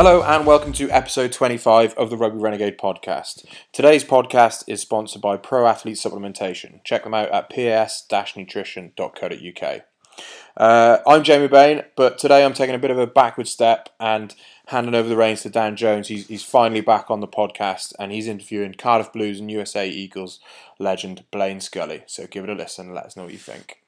Hello and welcome to episode 25 of the Rugby Renegade podcast. Today's podcast is sponsored by Pro Athlete Supplementation. Check them out at ps-nutrition.co.uk. Uh, I'm Jamie Bain, but today I'm taking a bit of a backward step and handing over the reins to Dan Jones. He's, he's finally back on the podcast and he's interviewing Cardiff Blues and USA Eagles legend Blaine Scully. So give it a listen and let us know what you think.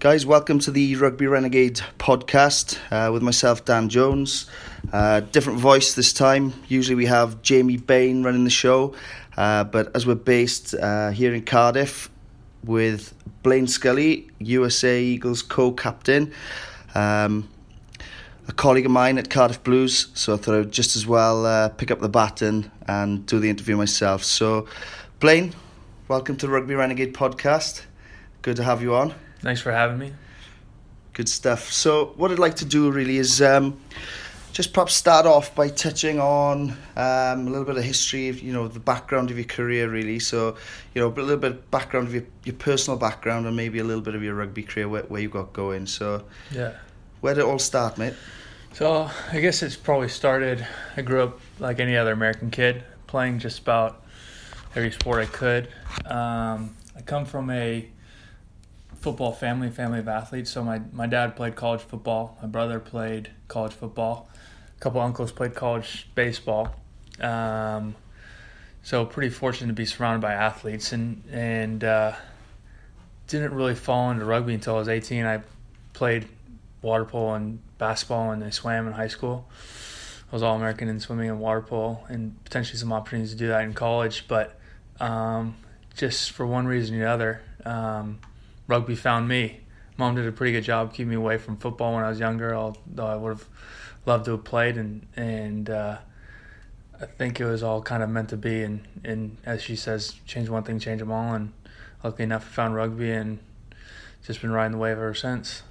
Guys, welcome to the Rugby Renegade podcast uh, with myself, Dan Jones. Uh, different voice this time. Usually we have Jamie Bain running the show, uh, but as we're based uh, here in Cardiff with Blaine Scully, USA Eagles co captain, um, a colleague of mine at Cardiff Blues, so I thought I would just as well uh, pick up the baton and do the interview myself. So, Blaine, welcome to the Rugby Renegade podcast. Good to have you on. Thanks for having me. Good stuff. So, what I'd like to do really is um, just perhaps start off by touching on um, a little bit of history of you know the background of your career, really. So, you know, a little bit of background of your, your personal background and maybe a little bit of your rugby career, where, where you got going. So, Yeah. where did it all start, mate? So I guess it's probably started. I grew up like any other American kid, playing just about every sport I could. Um, I come from a football family, family of athletes. So my, my dad played college football. My brother played college football. A couple uncles played college baseball. Um, so pretty fortunate to be surrounded by athletes and and uh, didn't really fall into rugby until I was 18. I played water polo and basketball and I swam in high school. I was all American in swimming and water polo and potentially some opportunities to do that in college, but um, just for one reason or another, um, rugby found me. Mom did a pretty good job keeping me away from football when I was younger, although I would have loved to have played and and uh, I think it was all kind of meant to be and, and as she says, change one thing, change them all and luckily enough I found rugby and just been riding the wave ever since.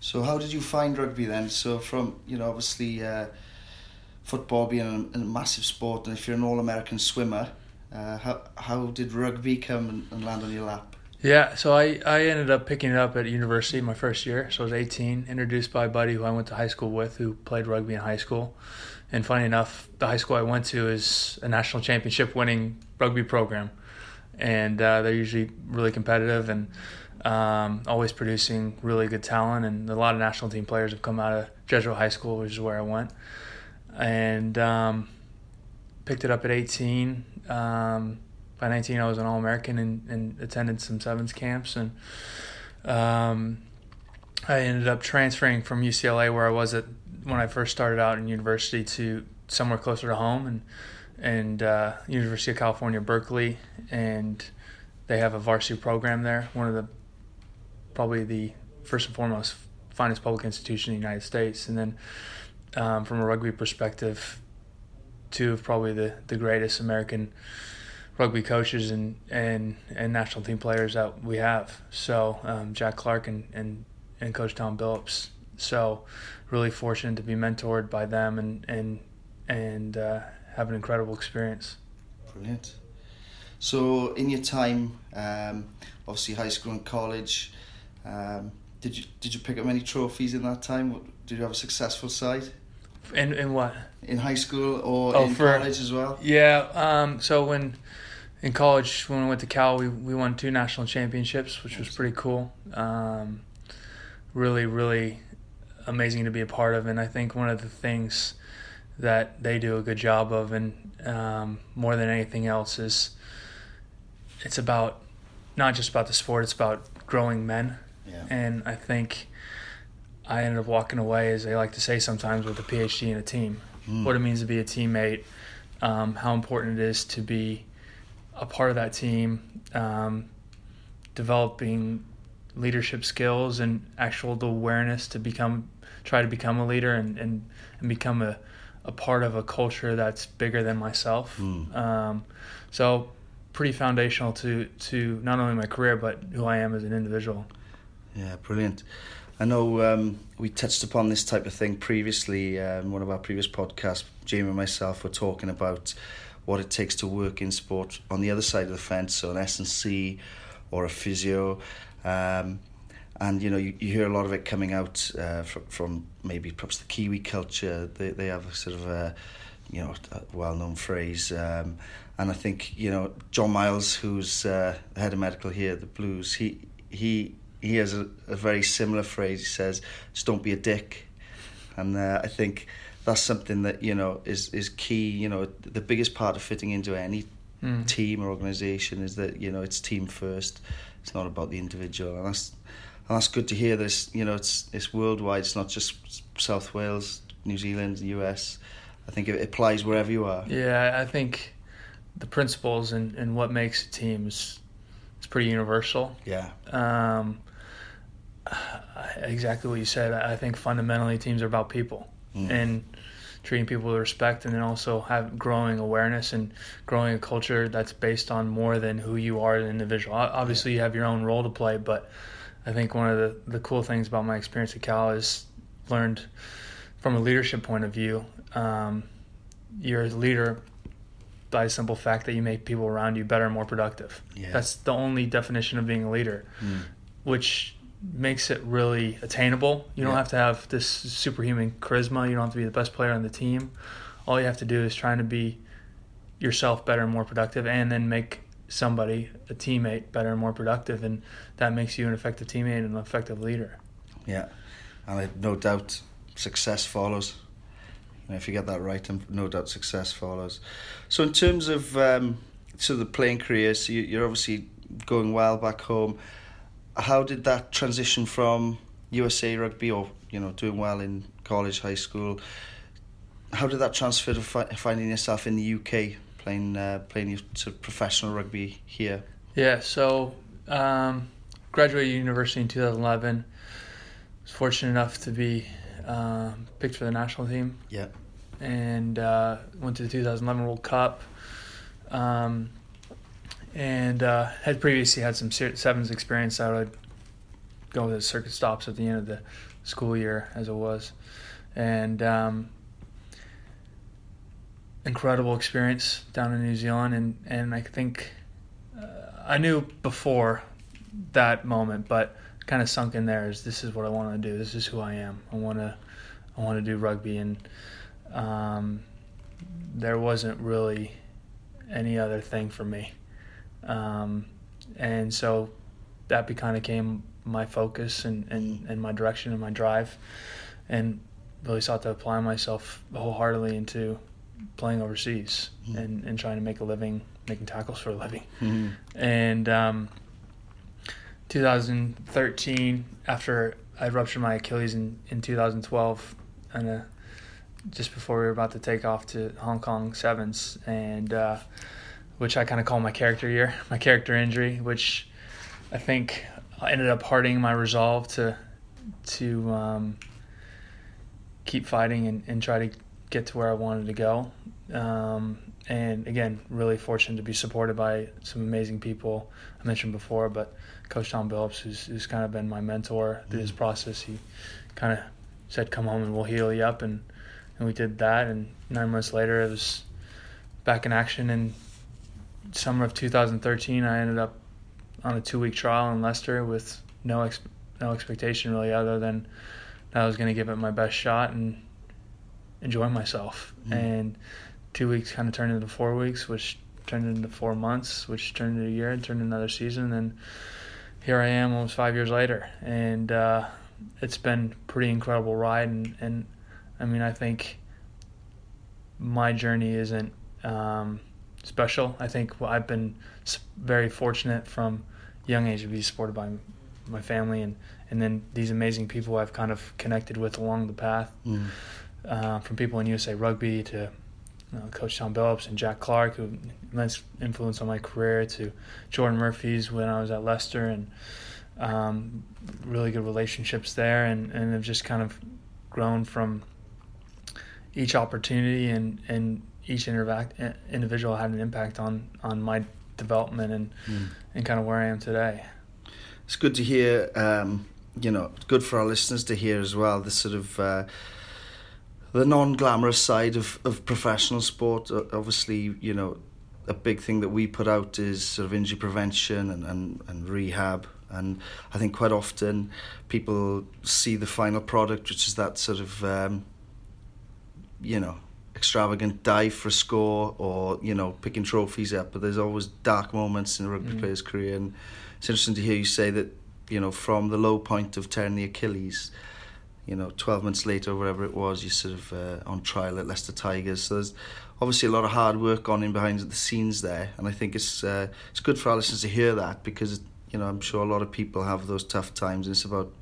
So, how did you find rugby then? So, from you know, obviously, uh, football being a, a massive sport, and if you're an all-American swimmer, uh, how how did rugby come and, and land on your lap? Yeah, so I, I ended up picking it up at university my first year. So I was 18, introduced by a buddy who I went to high school with who played rugby in high school. And funny enough, the high school I went to is a national championship winning rugby program. And uh, they're usually really competitive and um, always producing really good talent. And a lot of national team players have come out of Jesuit High School, which is where I went. And um, picked it up at 18. Um, by 19 I was an All-American and, and attended some sevens camps and um, I ended up transferring from UCLA where I was at when I first started out in university to somewhere closer to home and and uh, University of California Berkeley and they have a varsity program there one of the probably the first and foremost finest public institution in the United States. And then um, from a rugby perspective two of probably the, the greatest American rugby coaches and, and, and national team players that we have. So um, Jack Clark and, and, and Coach Tom Billups. So really fortunate to be mentored by them and and and uh, have an incredible experience. Brilliant. So, in your time, um, obviously high school and college, um, did you did you pick up many trophies in that time? Did you have a successful side And and what? in high school or Oh, in for- college as well? Yeah. Um, so when in college, when we went to Cal, we, we won two national championships, which was pretty cool. Um, really, really amazing to be a part of. And I think one of the things that they do a good job of, and um, more than anything else, is it's about not just about the sport; it's about growing men. Yeah. And I think I ended up walking away, as they like to say sometimes, with a PhD in a team. What it means to be a teammate, um, how important it is to be a part of that team, um, developing leadership skills and actual the awareness to become, try to become a leader and, and, and become a, a part of a culture that's bigger than myself. Um, so pretty foundational to, to not only my career, but who I am as an individual. Yeah, brilliant. I know um, we touched upon this type of thing previously. Um, one of our previous podcasts, Jamie and myself were talking about what it takes to work in sport on the other side of the fence, so an S&C or a physio. Um, and you know you, you hear a lot of it coming out uh, from, from maybe perhaps the Kiwi culture. They, they have a sort of a you know a well-known phrase. Um, and I think you know John Miles, who's uh, head of medical here at the Blues, he he he has a, a very similar phrase. He says, "Just don't be a dick," and uh, I think that's something that you know is is key. You know, the biggest part of fitting into any mm. team or organization is that you know it's team first. It's not about the individual, and that's and that's good to hear. This you know it's it's worldwide. It's not just South Wales, New Zealand, the US. I think it applies wherever you are. Yeah, I think the principles and, and what makes a team is, is pretty universal. Yeah. Um, exactly what you said. I think fundamentally teams are about people mm. and treating people with respect, and then also have growing awareness and growing a culture that's based on more than who you are as an individual. Obviously, you have your own role to play, but I think one of the, the cool things about my experience at Cal is learned from a leadership point of view. Um, you're a leader by the simple fact that you make people around you better and more productive. Yeah. That's the only definition of being a leader, mm. which makes it really attainable. You don't have to have this superhuman charisma. You don't have to be the best player on the team. All you have to do is trying to be yourself better and more productive, and then make somebody, a teammate, better and more productive, and that makes you an effective teammate and an effective leader. Yeah, and I no doubt success follows. If you get that right, and no doubt success follows. So, in terms of um, so the playing career, so you're obviously going well back home how did that transition from USA rugby or you know doing well in college, high school? How did that transfer to fi- finding yourself in the UK playing uh, playing sort of professional rugby here? Yeah, so um, graduated university in 2011. Was fortunate enough to be uh, picked for the national team. Yeah, and uh, went to the 2011 World Cup. Um, and uh, had previously had some sevens experience. I would go to the circuit stops at the end of the school year, as it was, and um, incredible experience down in New Zealand. And and I think uh, I knew before that moment, but kind of sunk in there is this is what I want to do. This is who I am. I want to I want to do rugby, and um, there wasn't really any other thing for me. Um, and so that kind of became my focus and, and, and my direction and my drive. And really sought to apply myself wholeheartedly into playing overseas mm-hmm. and, and trying to make a living, making tackles for a living. Mm-hmm. And um, 2013, after I ruptured my Achilles in, in 2012, and uh, just before we were about to take off to Hong Kong Sevens, and uh, which I kind of call my character year, my character injury, which I think ended up hardening my resolve to to um, keep fighting and, and try to get to where I wanted to go. Um, and again, really fortunate to be supported by some amazing people I mentioned before, but Coach Tom Billups, who's, who's kind of been my mentor through this mm. process, he kind of said, "Come home and we'll heal you up," and and we did that. And nine months later, it was back in action and summer of 2013, I ended up on a two week trial in Leicester with no ex- no expectation really, other than I was going to give it my best shot and enjoy myself. Mm. And two weeks kind of turned into four weeks, which turned into four months, which turned into a year, and turned into another season. And here I am, almost five years later, and uh, it's been pretty incredible ride. And, and I mean, I think my journey isn't. Um, special. I think I've been very fortunate from young age to be supported by my family and, and then these amazing people I've kind of connected with along the path. Mm. Uh, from people in USA Rugby to you know, Coach Tom Billups and Jack Clark, who immense influence on my career, to Jordan Murphy's when I was at Leicester, and um, really good relationships there, and, and have just kind of grown from each opportunity and, and each interact, individual had an impact on on my development and mm. and kind of where I am today. It's good to hear um, you know, good for our listeners to hear as well. The sort of uh, the non-glamorous side of, of professional sport. Obviously, you know, a big thing that we put out is sort of injury prevention and, and, and rehab. And I think quite often people see the final product, which is that sort of, um, you know, extravagant dive for a score or, you know, picking trophies up. But there's always dark moments in a rugby mm. player's career. And it's interesting to hear you say that, you know, from the low point of tearing the Achilles, you know, 12 months later, or whatever it was, you're sort of uh, on trial at Leicester Tigers. So there's obviously a lot of hard work on in behind the scenes there, and I think it's uh, it's good for our listeners to hear that because you know I'm sure a lot of people have those tough times. And it's about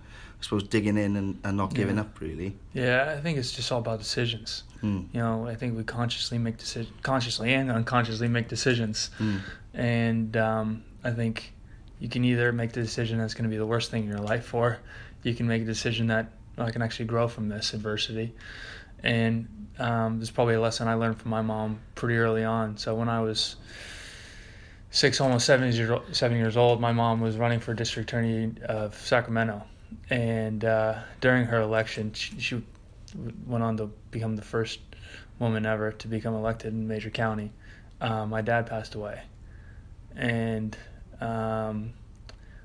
I suppose digging in and, and not giving yeah. up really. Yeah, I think it's just all about decisions. Mm. You know, I think we consciously make decisions, consciously and unconsciously make decisions, mm. and um, I think you can either make the decision that's going to be the worst thing in your life, or you can make a decision that I can actually grow from this adversity. And um, there's probably a lesson I learned from my mom pretty early on. So when I was six, almost seven years old, seven years old, my mom was running for district attorney of Sacramento, and uh, during her election, she, she, went on to become the first woman ever to become elected in Major County. Um, my dad passed away, and um,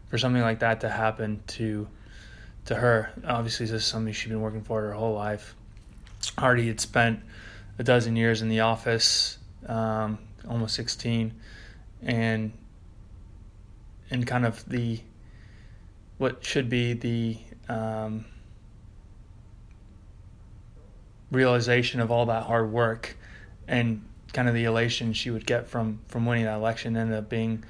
for something like that to happen to to her, obviously this is something she'd been working for her whole life Hardy had spent a dozen years in the office, um, almost 16, and and kind of the what should be the um, realization of all that hard work and kind of the elation she would get from from winning that election ended up being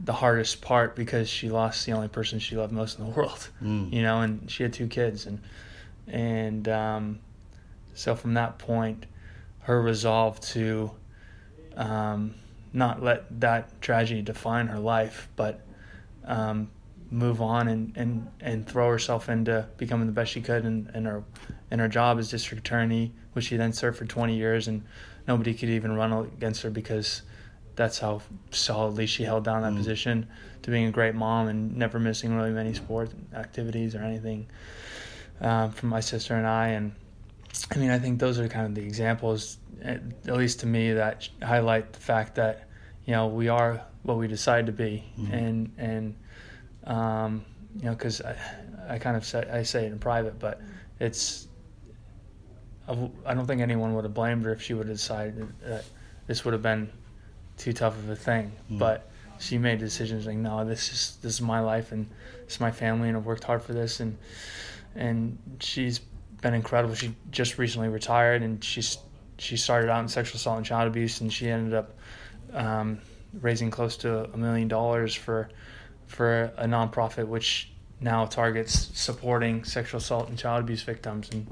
the hardest part because she lost the only person she loved most in the world mm. you know and she had two kids and and um, so from that point, her resolve to um, not let that tragedy define her life, but um, move on and, and, and throw herself into becoming the best she could in, in her in her job as district attorney, which she then served for 20 years, and nobody could even run against her because that's how solidly she held down that mm. position to being a great mom and never missing really many sport activities or anything um, from my sister and I and I mean, I think those are kind of the examples, at least to me, that highlight the fact that you know we are what we decide to be, mm-hmm. and and um, you know, because I, I kind of say I say it in private, but it's I don't think anyone would have blamed her if she would have decided that this would have been too tough of a thing, mm-hmm. but she made decisions like, no, this is this is my life and this is my family, and I've worked hard for this, and and she's been incredible. She just recently retired, and she's she started out in sexual assault and child abuse, and she ended up um, raising close to a million dollars for for a nonprofit which now targets supporting sexual assault and child abuse victims and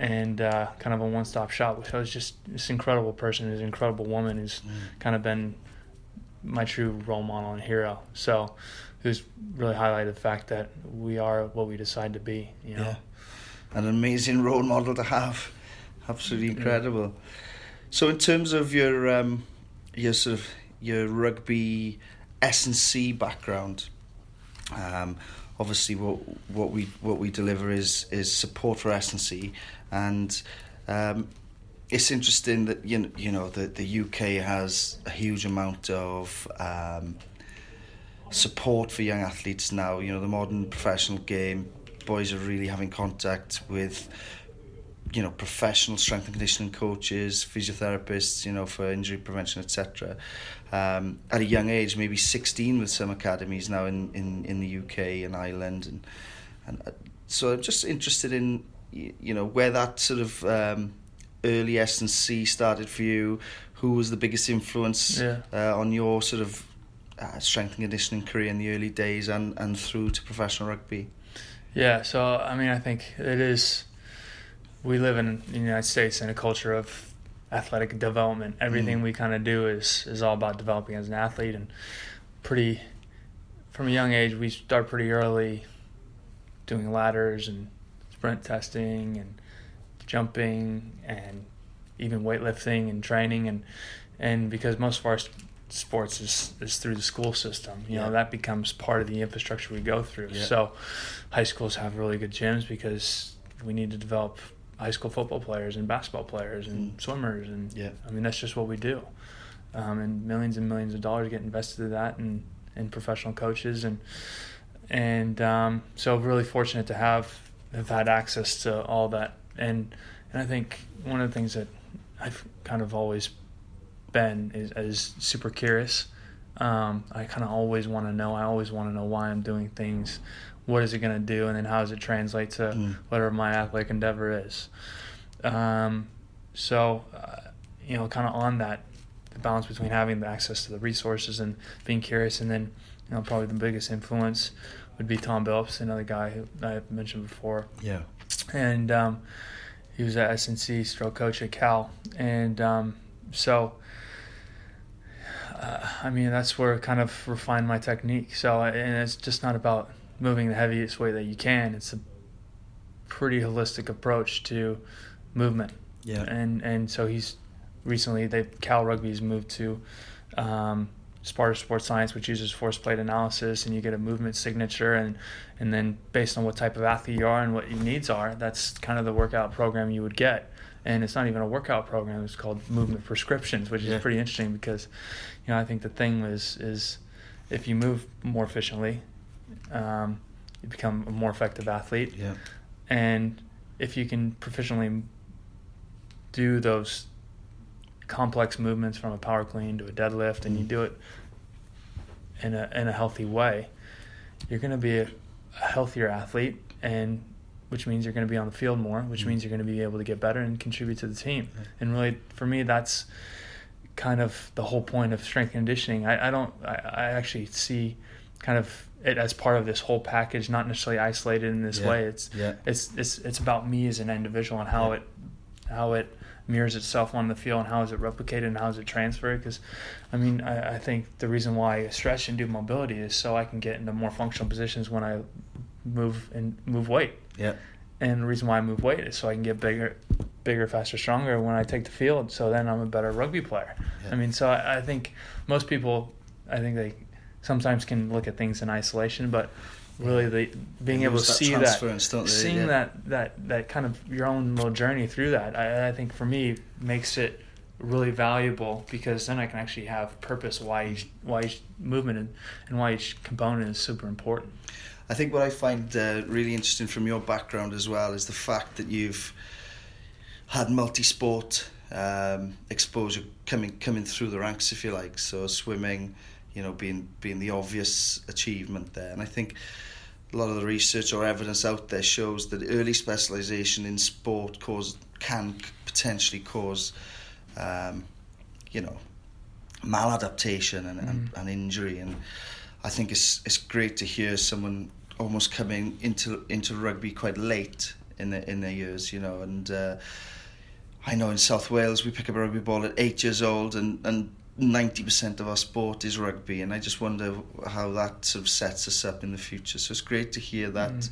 and uh, kind of a one stop shop. So it's just this incredible person, this incredible woman who's mm. kind of been my true role model and hero. So, who's really highlighted the fact that we are what we decide to be. You know. Yeah an amazing role model to have. Absolutely incredible. Yeah. So, in terms of your um, your sort of your rugby S and C background, um, obviously what what we what we deliver is is support for S and C, and um, it's interesting that you know, you know the the UK has a huge amount of um, support for young athletes now. You know the modern professional game boys are really having contact with you know professional strength and conditioning coaches physiotherapists you know for injury prevention etc um, at a young age maybe 16 with some academies now in, in, in the UK and Ireland and, and uh, so I'm just interested in you know where that sort of um, early S and C started for you who was the biggest influence yeah. uh, on your sort of uh, strength and conditioning career in the early days and, and through to professional rugby yeah, so I mean, I think it is. We live in the United States in a culture of athletic development. Everything mm. we kind of do is is all about developing as an athlete, and pretty from a young age we start pretty early doing ladders and sprint testing and jumping and even weightlifting and training and and because most of our sports is, is through the school system. You yeah. know, that becomes part of the infrastructure we go through. Yeah. So high schools have really good gyms because we need to develop high school football players and basketball players and mm. swimmers and yeah. I mean that's just what we do. Um, and millions and millions of dollars get invested in that and in professional coaches and and um, so really fortunate to have have had access to all that and and I think one of the things that I've kind of always been is, is super curious. Um, I kind of always want to know. I always want to know why I'm doing things. What is it going to do, and then how does it translate to mm. whatever my athletic endeavor is? Um, so, uh, you know, kind of on that, the balance between having the access to the resources and being curious, and then, you know, probably the biggest influence would be Tom Billups, another guy who I mentioned before. Yeah. And um, he was at SNC stroke coach at Cal, and um, so uh, I mean that's where I kind of refined my technique. So and it's just not about moving the heaviest way that you can. It's a pretty holistic approach to movement. Yeah. And and so he's recently they Cal Rugby's moved to um, Sparta Sports Science, which uses force plate analysis, and you get a movement signature, and and then based on what type of athlete you are and what your needs are, that's kind of the workout program you would get. And it's not even a workout program; it's called movement prescriptions, which is yeah. pretty interesting because, you know, I think the thing is is if you move more efficiently, um, you become a more effective athlete. Yeah. And if you can proficiently do those complex movements from a power clean to a deadlift and you mm. do it in a in a healthy way, you're going to be a, a, healthier athlete and which means you're going to be on the field more, which mm means you're going to be able to get better and contribute to the team. And really, for me, that's kind of the whole point of strength conditioning. I, I don't, I, I actually see kind of it as part of this whole package, not necessarily isolated in this yeah. way. It's, yeah. it's, it's, it's about me as an individual and how yeah. it, how it mirrors itself on the field and how is it replicated and how is it transferred because i mean I, I, think the reason why I stretch and do mobility is so i can get into more functional positions when i move and move weight yeah and the reason why i move weight is so i can get bigger bigger faster stronger when i take the field so then i'm a better rugby player i mean so I, I think most people i think they sometimes can look at things in isolation but really the being able to see that, seeing yeah. that that that kind of your own little journey through that. I, I think for me makes it really valuable because then I can actually have purpose why each why each movement and, and why each component is super important. I think what I find uh, really interesting from your background as well is the fact that you've had multi-sport um, exposure coming coming through the ranks, if you like. So swimming, you know, being being the obvious achievement there, and I think a lot of the research or evidence out there shows that early specialization in sport cause can potentially cause, um, you know, maladaptation and, mm. and, and injury. And I think it's it's great to hear someone almost coming into into rugby quite late in their in their years, you know. And uh, I know in South Wales we pick up a rugby ball at eight years old, and and 90% of our sport is rugby and I just wonder how that sort of sets us up in the future so it's great to hear that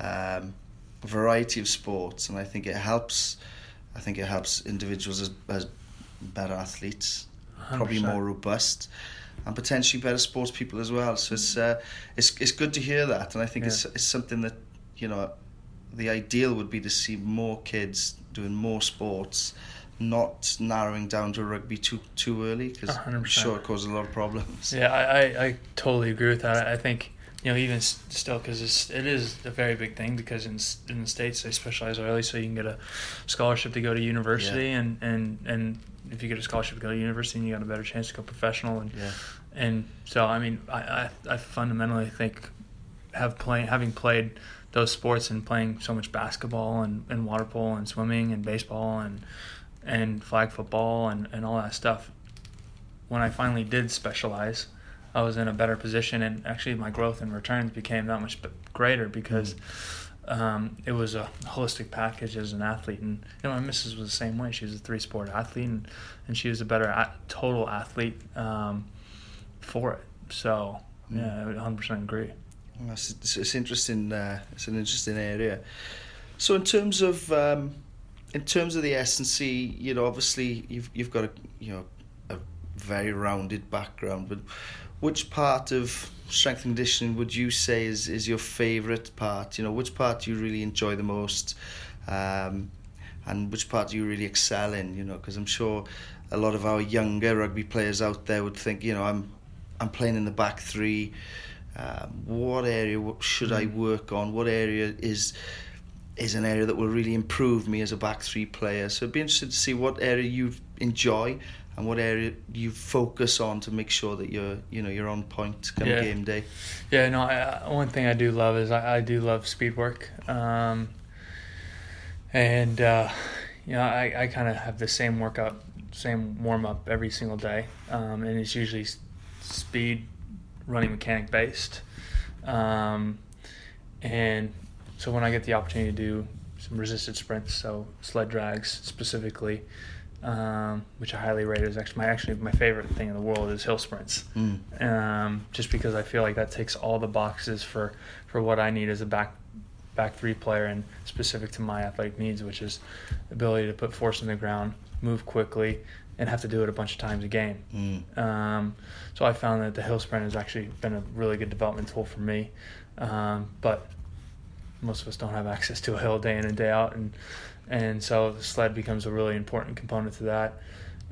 mm. um, variety of sports and I think it helps I think it helps individuals as, as better athletes 100%. probably more robust and potentially better sports people as well so it's uh, it's, it's good to hear that and I think yeah. it's, it's something that you know the ideal would be to see more kids doing more sports not narrowing down to rugby too too early because I'm sure it causes a lot of problems. Yeah, I, I, I totally agree with that. I think you know even still because it is a very big thing because in in the states they specialize early so you can get a scholarship to go to university yeah. and and and if you get a scholarship to go to university and you got a better chance to go professional and yeah. and so I mean I, I, I fundamentally think have playing having played those sports and playing so much basketball and, and water polo and swimming and baseball and and flag football and, and all that stuff. When I finally did specialize, I was in a better position, and actually my growth and returns became that much greater because mm. Um, it was a holistic package as an athlete. And you know, my missus was the same way. She was a three-sport athlete, and, and she was a better at, total athlete um, for it. So mm. yeah, I would 100% agree. it's, it's, interesting. Uh, it's an interesting area. So in terms of um, in terms of the S and C, you know, obviously you've you've got a you know a very rounded background. But which part of strength and conditioning would you say is, is your favourite part? You know, which part do you really enjoy the most? Um, and which part do you really excel in? You know, because I'm sure a lot of our younger rugby players out there would think, you know, I'm I'm playing in the back three. Uh, what area should I mm. work on? What area is is an area that will really improve me as a back three player? So it'd be interested to see what area you enjoy and what area you focus on to make sure that you're you know you're on point come yeah. game day. Yeah, no. I, one thing I do love is I, I do love speed work, um, and uh, you know I, I kind of have the same workout, same warm up every single day, um, and it's usually speed running mechanic based. Um, and so when I get the opportunity to do some resisted sprints, so sled drags specifically, um, which I highly rate is actually my actually my favorite thing in the world is hill sprints. Mm. Um, just because I feel like that takes all the boxes for for what I need as a back back three player and specific to my athletic needs, which is ability to put force in the ground, move quickly, and have to do it a bunch of times a game. Mm. Um, so I found that the hill sprint has actually been a really good development tool for me. Um, but most of us don't have access to a hill day in and day out, and and so the sled becomes a really important component to that.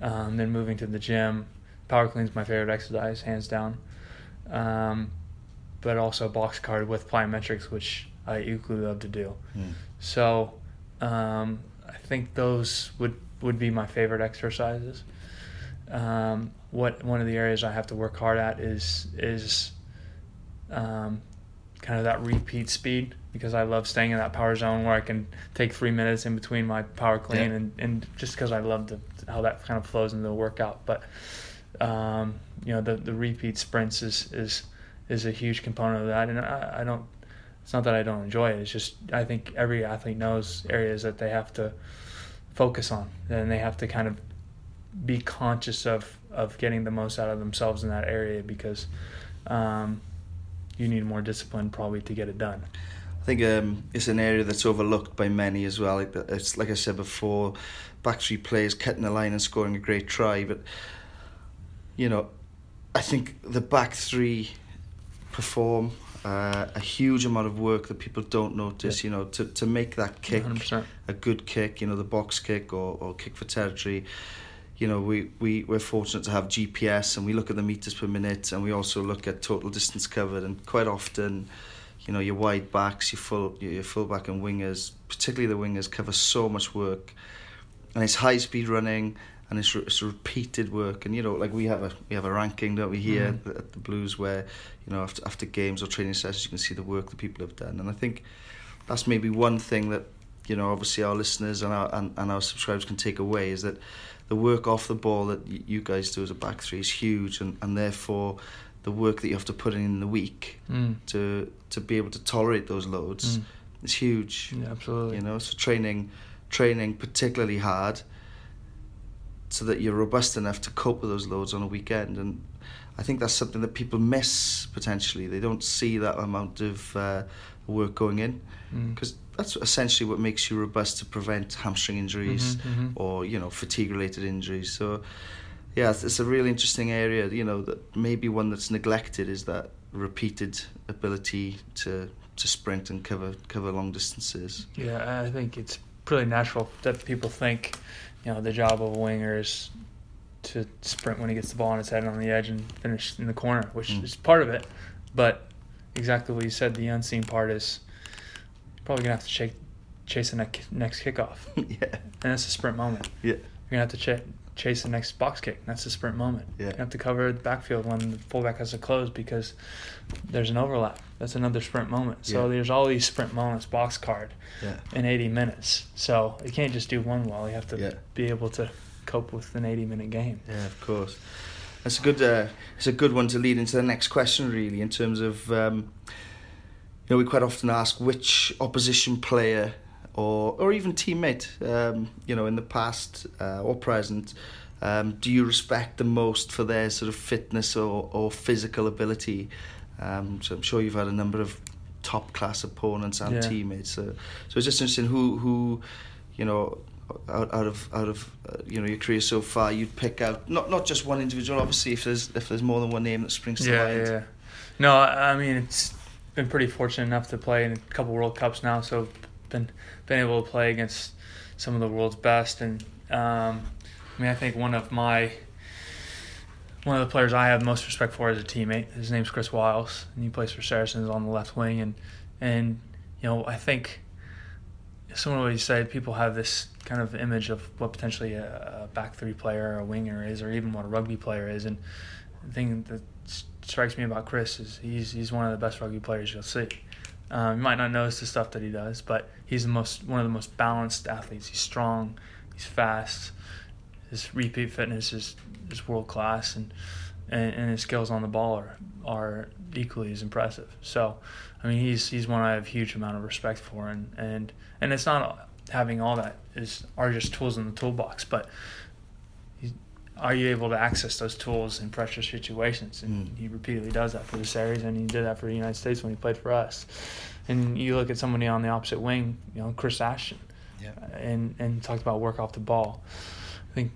Um, then moving to the gym, power clean is my favorite exercise, hands down. Um, but also box card with plyometrics, which I equally love to do. Mm. So um, I think those would would be my favorite exercises. Um, what one of the areas I have to work hard at is is um, kind of that repeat speed because I love staying in that power zone where I can take three minutes in between my power clean yeah. and, and just because I love the, how that kind of flows into the workout. But um, you know the the repeat sprints is is is a huge component of that, and I, I don't. It's not that I don't enjoy it. It's just I think every athlete knows areas that they have to focus on, and they have to kind of be conscious of of getting the most out of themselves in that area because um, you need more discipline probably to get it done. I think um, it's an area that's overlooked by many as well. It's like I said before, back three players cutting the line and scoring a great try, but you know, I think the back three perform uh, a huge amount of work that people don't notice. Yeah. You know, to, to make that kick 100%. a good kick, you know, the box kick or, or kick for territory. You know, we, we, we're fortunate to have GPS and we look at the meters per minute and we also look at total distance covered and quite often, you know, your wide backs, your full your full back and wingers, particularly the wingers, cover so much work. And it's high speed running and it's, re- it's repeated work. And you know, like we have a we have a ranking, don't we, here mm. at the Blues, where you know after after games or training sessions, you can see the work that people have done. And I think that's maybe one thing that you know, obviously our listeners and our and, and our subscribers can take away is that the work off the ball that you guys do as a back three is huge, and, and therefore the work that you have to put in in the week mm. to to be able to tolerate those loads mm. is huge. Yeah, absolutely. You know, so training training particularly hard so that you're robust enough to cope with those loads on a weekend. And I think that's something that people miss potentially. They don't see that amount of uh, work going in because mm. That's essentially what makes you robust to prevent hamstring injuries mm-hmm, mm-hmm. or you know fatigue related injuries. So yeah, it's, it's a really interesting area. You know that maybe one that's neglected is that repeated ability to to sprint and cover cover long distances. Yeah, I think it's pretty natural that people think you know, the job of a winger is to sprint when he gets the ball on his head on the edge and finish in the corner, which mm. is part of it. But exactly what you said, the unseen part is probably gonna have to chase, chase the next, next kickoff. yeah, and that's a sprint moment. Yeah, you're gonna have to ch- chase the next box kick. That's a sprint moment. Yeah. You have to cover the backfield when the fullback has to close because there's an overlap. That's another sprint moment. So yeah. there's all these sprint moments, box card, yeah. in 80 minutes. So you can't just do one well. You have to yeah. be able to cope with an 80 minute game. Yeah, of course. That's a good. Uh, it's a good one to lead into the next question, really, in terms of. Um, know, we quite often ask which opposition player or or even teammate, um, you know, in the past uh, or present, um, do you respect the most for their sort of fitness or, or physical ability? Um, so I'm sure you've had a number of top class opponents and yeah. teammates. So, so it's just interesting who who, you know, out, out of out of uh, you know your career so far, you'd pick out not not just one individual. Obviously, if there's if there's more than one name that springs to yeah, mind. Yeah, No, I mean it's been pretty fortunate enough to play in a couple World Cups now, so been been able to play against some of the world's best, and um, I mean I think one of my one of the players I have most respect for as a teammate. His name's Chris Wyles, and he plays for Saracens on the left wing, and and you know I think someone always said people have this kind of image of what potentially a, a back three player, or a winger is, or even what a rugby player is. And the thing that strikes me about Chris is he's he's one of the best rugby players you'll see. Um, you might not notice the stuff that he does, but he's the most one of the most balanced athletes. He's strong, he's fast. His repeat fitness is, is world class, and, and and his skills on the ball are are equally as impressive. So, I mean, he's he's one I have huge amount of respect for, and and and it's not having all that is are just tools in the toolbox, but are you able to access those tools in pressure situations? And mm. he repeatedly does that for the series, and he did that for the United States when he played for us. And you look at somebody on the opposite wing, you know, Chris Ashton, yeah. and and talked about work off the ball. I think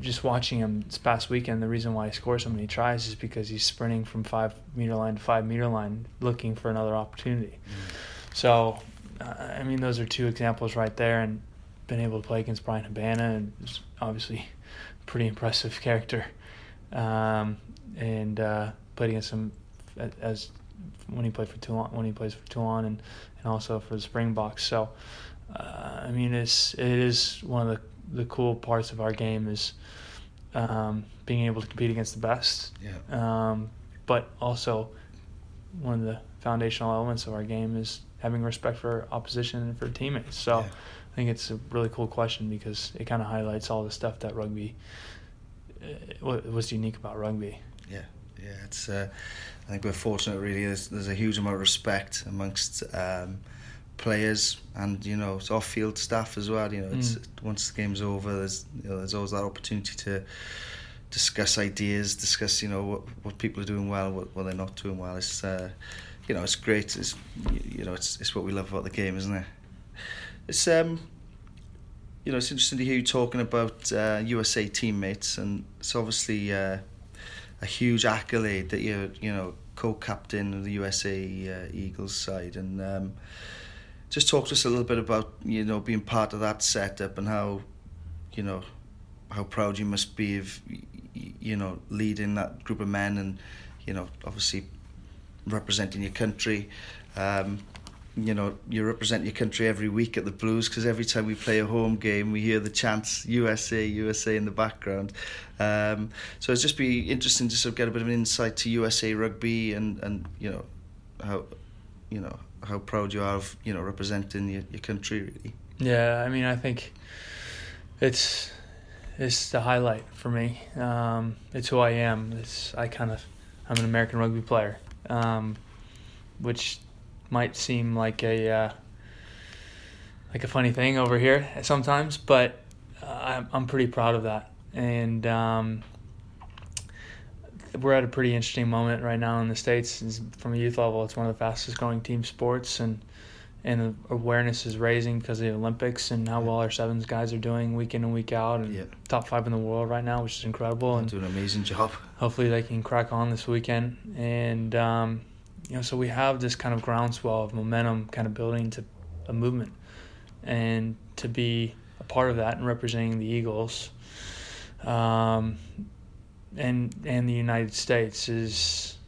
just watching him this past weekend, the reason why he scores so many tries is because he's sprinting from five meter line to five meter line, looking for another opportunity. Mm. So uh, I mean, those are two examples right there, and been able to play against Bryan Habana, and obviously pretty impressive character, um, and uh, played against him as when he played for Toulon, when he plays for Toulon, and, and also for the Springboks. So, uh, I mean, it's it is one of the the cool parts of our game is um, being able to compete against the best. Yeah. Um, but also, one of the foundational elements of our game is having respect for opposition and for teammates. So yeah. I think it's a really cool question because it kind of highlights all the stuff that rugby uh, was unique about rugby. Yeah, yeah. It's uh, I think we're fortunate. Really, there's, there's a huge amount of respect amongst. Um, players and you know it's off-field staff as well. You know, it's mm. once the game's over, there's you know, there's always that opportunity to discuss ideas, discuss you know what what people are doing well, what, what they're not doing well. It's uh, you know, it's great. It's you know, it's it's what we love about the game, isn't it? It's um, you know, it's interesting to hear you talking about uh, USA teammates, and it's obviously uh, a huge accolade that you're you know co-captain of the USA uh, Eagles side, and um, just talk to us a little bit about you know being part of that setup and how you know how proud you must be of you know leading that group of men and you know obviously representing your country. Um, you know, you represent your country every week at the Blues because every time we play a home game, we hear the chants USA, USA in the background. Um, so it's just be interesting to sort of get a bit of an insight to USA rugby and, and you know how you know how proud you are of you know representing your, your country really. Yeah, I mean, I think it's it's the highlight for me. Um, it's who I am. It's I kind of I'm an American rugby player um, which might seem like a uh, like a funny thing over here sometimes, but uh, I'm I'm pretty proud of that, and um, we're at a pretty interesting moment right now in the states. From a youth level, it's one of the fastest growing team sports, and and awareness is raising because of the Olympics and how well our sevens guys are doing week in and week out, and yeah. top five in the world right now, which is incredible. And doing an amazing job. Hopefully, they can crack on this weekend, and um, you know, so we have this kind of groundswell of momentum, kind of building to a movement, and to be a part of that and representing the Eagles, um, and and the United States is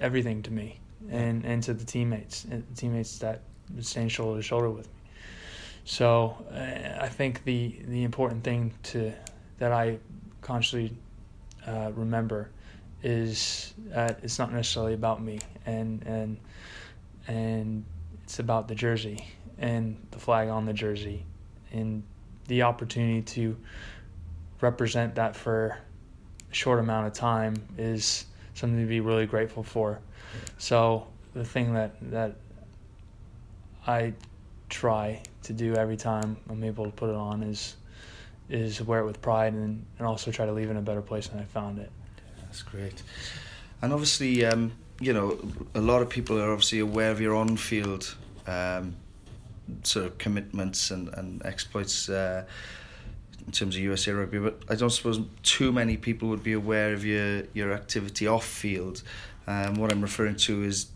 everything to me, and and to the teammates, and the teammates that stand shoulder to shoulder with me. So uh, I think the the important thing to that I consciously uh, remember is uh, it's not necessarily about me and and and it's about the jersey and the flag on the jersey and the opportunity to represent that for a short amount of time is something to be really grateful for. So the thing that that I try to do every time I'm able to put it on is is wear it with pride and, and also try to leave in a better place than I found it. That's great. And obviously, um, you know, a lot of people are obviously aware of your on-field um, sort of commitments and, and exploits uh, in terms of USA Rugby, but I don't suppose too many people would be aware of your, your activity off field. Um, what I'm referring to is,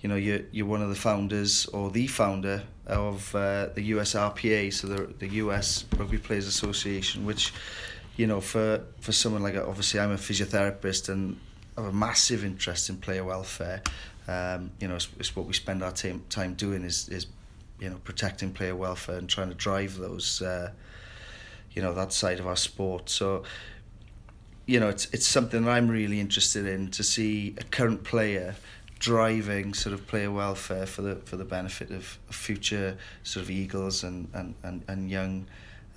you know, you're, you're one of the founders or the founder of uh, the USRPA, so the, the US Rugby Players Association, which, you know, for, for someone like, obviously I'm a physiotherapist and have a massive interest in player welfare. Um, you know, it's, it's what we spend our time, time doing is, is, you know, protecting player welfare and trying to drive those, uh, you know, that side of our sport. So, you know, it's it's something that I'm really interested in to see a current player driving sort of player welfare for the for the benefit of, of future sort of Eagles and and and, and young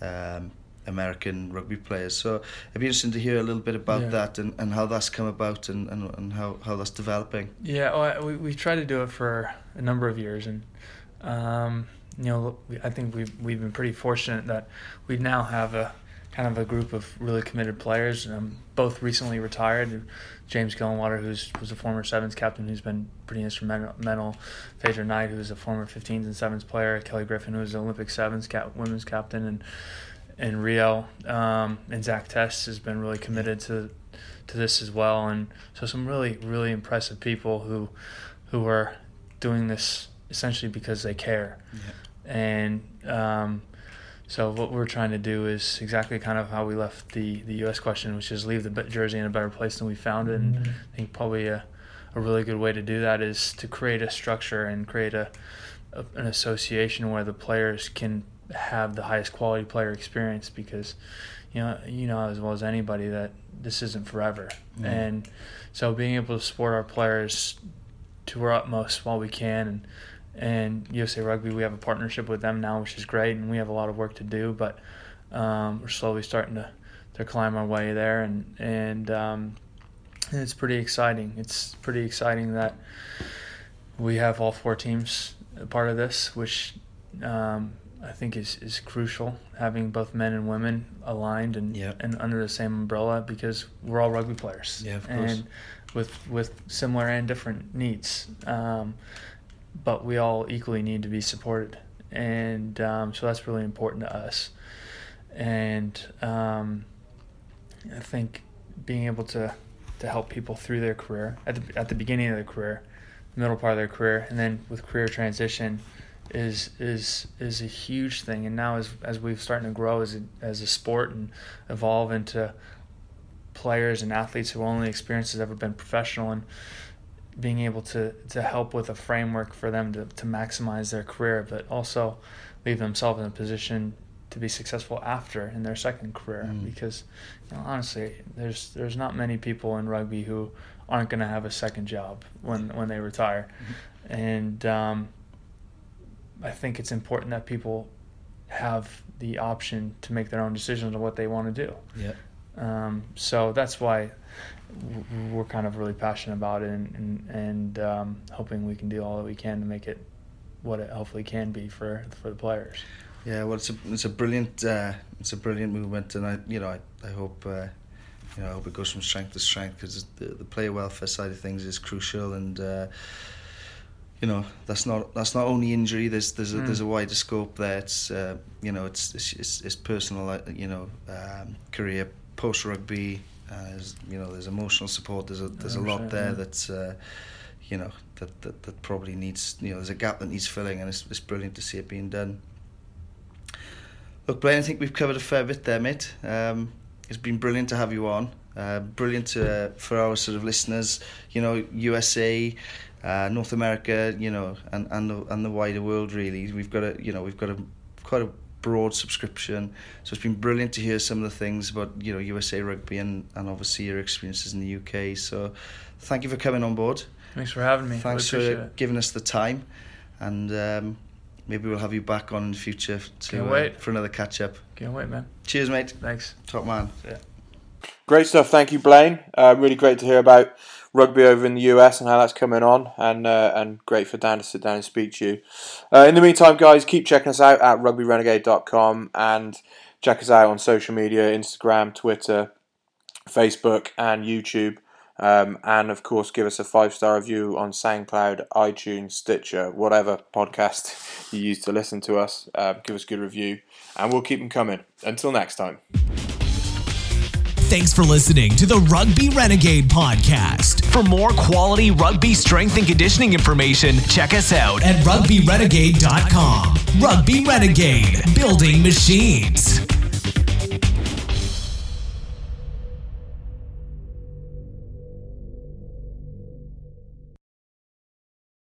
um, American rugby players. So it'd be interesting to hear a little bit about yeah. that and, and how that's come about and, and, and how, how that's developing. Yeah, well, we we tried to do it for a number of years and. Um, you know, I think we've we've been pretty fortunate that we now have a kind of a group of really committed players. Um, both recently retired. James Gillenwater, who's was a former sevens captain, who's been pretty instrumental. Phaedra Knight, who's a former 15s and sevens player. Kelly Griffin, who's an Olympic sevens cap, women's captain, and and Rio um, and Zach Test has been really committed to to this as well. And so some really really impressive people who who are doing this essentially because they care. Yeah. And um, so what we're trying to do is exactly kind of how we left the, the U.S. question, which is leave the jersey in a better place than we found it. And mm-hmm. I think probably a, a really good way to do that is to create a structure and create a, a an association where the players can have the highest quality player experience because you know you know as well as anybody that this isn't forever mm-hmm. and so being able to support our players to our utmost while we can and and USA Rugby, we have a partnership with them now, which is great, and we have a lot of work to do, but um, we're slowly starting to, to climb our way there, and and, um, and it's pretty exciting. It's pretty exciting that we have all four teams a part of this, which um, I think is, is crucial, having both men and women aligned and yep. and under the same umbrella because we're all rugby players, yeah, and with with similar and different needs. Um, but we all equally need to be supported, and um, so that's really important to us. And um, I think being able to to help people through their career at the at the beginning of their career, middle part of their career, and then with career transition is is is a huge thing. And now as as we've starting to grow as a, as a sport and evolve into players and athletes who only experience has ever been professional and being able to to help with a framework for them to, to maximize their career, but also leave themselves in a position to be successful after in their second career. Mm. Because you know, honestly, there's there's not many people in rugby who aren't going to have a second job when when they retire, mm-hmm. and um, I think it's important that people have the option to make their own decisions on what they want to do. Yeah. Um, so that's why we're kind of really passionate about it and and, and um, hoping we can do all that we can to make it what it hopefully can be for for the players. Yeah, well, it's a it's a brilliant uh, it's a brilliant movement, and I you know I I hope. Uh, you know, I hope it goes from strength to strength because the, the player welfare side of things is crucial, and uh, you know that's not that's not only injury. There's there's a, mm. there's a wider scope there. It's uh, you know it's it's, it's personal, uh, you know, um, career post rugby, uh, there's, you know, there's emotional support. There's a there's a lot there yeah. that's, uh, you know, that, that that probably needs. You know, there's a gap that needs filling, and it's, it's brilliant to see it being done. Look, Blaine, I think we've covered a fair bit there, mate. Um, it's been brilliant to have you on. Uh, brilliant to, uh, for our sort of listeners. You know, USA. Uh, North America, you know, and and the, and the wider world really. We've got a you know we've got a quite a broad subscription. So it's been brilliant to hear some of the things about you know USA Rugby and, and obviously your experiences in the UK. So thank you for coming on board. Thanks for having me. Thanks for it. giving us the time, and um, maybe we'll have you back on in the future to uh, for another catch up. Can't wait, man. Cheers, mate. Thanks. Top man. Yeah. Great stuff. Thank you, Blaine. Uh, really great to hear about rugby over in the US and how that's coming on, and uh, and great for Dan to sit down and speak to you. Uh, in the meantime, guys, keep checking us out at rugbyrenegade.com and check us out on social media Instagram, Twitter, Facebook, and YouTube. Um, and of course, give us a five star review on SoundCloud, iTunes, Stitcher, whatever podcast you use to listen to us. Uh, give us a good review, and we'll keep them coming. Until next time. Thanks for listening to the Rugby Renegade podcast. For more quality rugby strength and conditioning information, check us out at rugbyrenegade.com. Rugby Renegade, building machines.